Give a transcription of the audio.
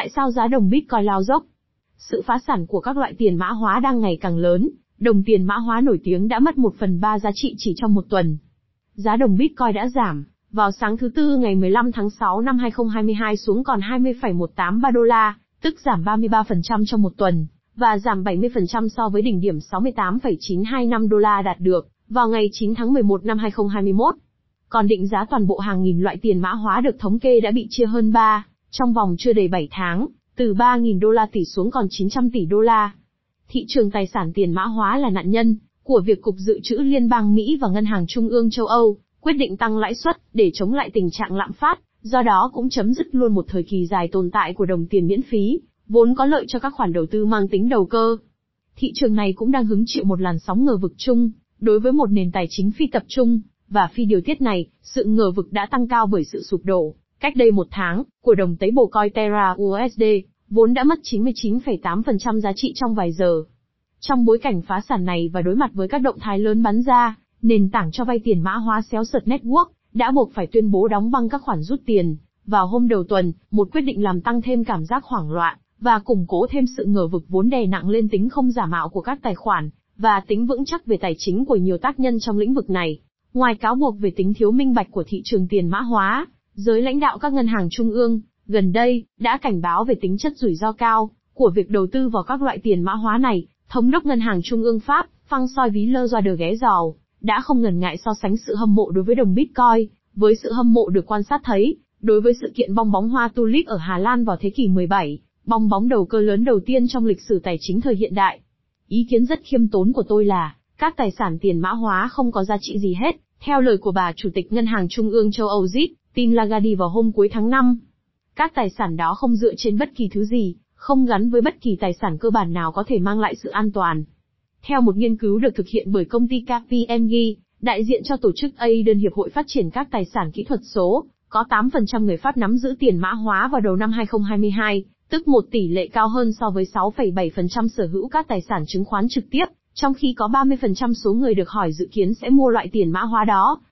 Tại sao giá đồng Bitcoin lao dốc? Sự phá sản của các loại tiền mã hóa đang ngày càng lớn, đồng tiền mã hóa nổi tiếng đã mất một phần ba giá trị chỉ trong một tuần. Giá đồng Bitcoin đã giảm, vào sáng thứ Tư ngày 15 tháng 6 năm 2022 xuống còn 20,183 đô la, tức giảm 33% trong một tuần, và giảm 70% so với đỉnh điểm 68,925 đô la đạt được vào ngày 9 tháng 11 năm 2021. Còn định giá toàn bộ hàng nghìn loại tiền mã hóa được thống kê đã bị chia hơn 3, trong vòng chưa đầy 7 tháng, từ 3.000 đô la tỷ xuống còn 900 tỷ đô la. Thị trường tài sản tiền mã hóa là nạn nhân của việc Cục Dự trữ Liên bang Mỹ và Ngân hàng Trung ương châu Âu quyết định tăng lãi suất để chống lại tình trạng lạm phát, do đó cũng chấm dứt luôn một thời kỳ dài tồn tại của đồng tiền miễn phí, vốn có lợi cho các khoản đầu tư mang tính đầu cơ. Thị trường này cũng đang hứng chịu một làn sóng ngờ vực chung, đối với một nền tài chính phi tập trung, và phi điều tiết này, sự ngờ vực đã tăng cao bởi sự sụp đổ, cách đây một tháng, của đồng tế bồ coi Terra USD, vốn đã mất 99,8% giá trị trong vài giờ. Trong bối cảnh phá sản này và đối mặt với các động thái lớn bắn ra, nền tảng cho vay tiền mã hóa xéo sợt network, đã buộc phải tuyên bố đóng băng các khoản rút tiền. Vào hôm đầu tuần, một quyết định làm tăng thêm cảm giác hoảng loạn, và củng cố thêm sự ngờ vực vốn đè nặng lên tính không giả mạo của các tài khoản, và tính vững chắc về tài chính của nhiều tác nhân trong lĩnh vực này. Ngoài cáo buộc về tính thiếu minh bạch của thị trường tiền mã hóa, giới lãnh đạo các ngân hàng trung ương, gần đây, đã cảnh báo về tính chất rủi ro cao, của việc đầu tư vào các loại tiền mã hóa này, thống đốc ngân hàng trung ương Pháp, Phăng soi ví lơ do de ghé giàu, đã không ngần ngại so sánh sự hâm mộ đối với đồng Bitcoin, với sự hâm mộ được quan sát thấy, đối với sự kiện bong bóng hoa tulip ở Hà Lan vào thế kỷ 17, bong bóng đầu cơ lớn đầu tiên trong lịch sử tài chính thời hiện đại. Ý kiến rất khiêm tốn của tôi là, các tài sản tiền mã hóa không có giá trị gì hết, theo lời của bà Chủ tịch Ngân hàng Trung ương châu Âu Zit, tin Lagarde vào hôm cuối tháng 5. Các tài sản đó không dựa trên bất kỳ thứ gì, không gắn với bất kỳ tài sản cơ bản nào có thể mang lại sự an toàn. Theo một nghiên cứu được thực hiện bởi công ty KPMG, đại diện cho tổ chức Aiden Hiệp hội Phát triển các tài sản kỹ thuật số, có 8% người Pháp nắm giữ tiền mã hóa vào đầu năm 2022, tức một tỷ lệ cao hơn so với 6,7% sở hữu các tài sản chứng khoán trực tiếp, trong khi có 30% số người được hỏi dự kiến sẽ mua loại tiền mã hóa đó.